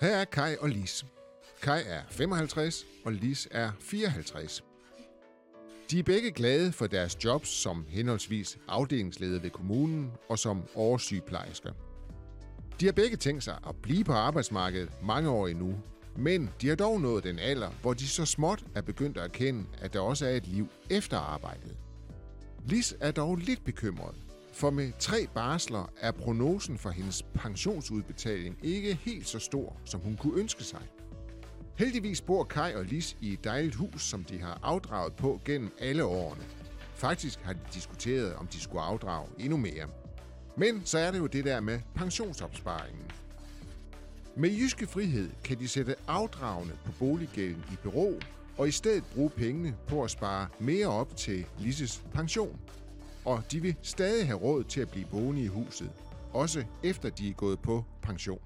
Her er Kai og Lis. Kai er 55, og Lis er 54. De er begge glade for deres jobs som henholdsvis afdelingsleder ved kommunen og som årsygeplejersker. De har begge tænkt sig at blive på arbejdsmarkedet mange år endnu, men de har dog nået den alder, hvor de så småt er begyndt at erkende, at der også er et liv efter arbejdet. Lis er dog lidt bekymret, for med tre barsler er prognosen for hendes pensionsudbetaling ikke helt så stor, som hun kunne ønske sig. Heldigvis bor Kai og Lis i et dejligt hus, som de har afdraget på gennem alle årene. Faktisk har de diskuteret, om de skulle afdrage endnu mere. Men så er det jo det der med pensionsopsparingen. Med jyske frihed kan de sætte afdragene på boliggælden i bero, og i stedet bruge pengene på at spare mere op til Lises pension. Og de vil stadig have råd til at blive boende i huset, også efter de er gået på pension.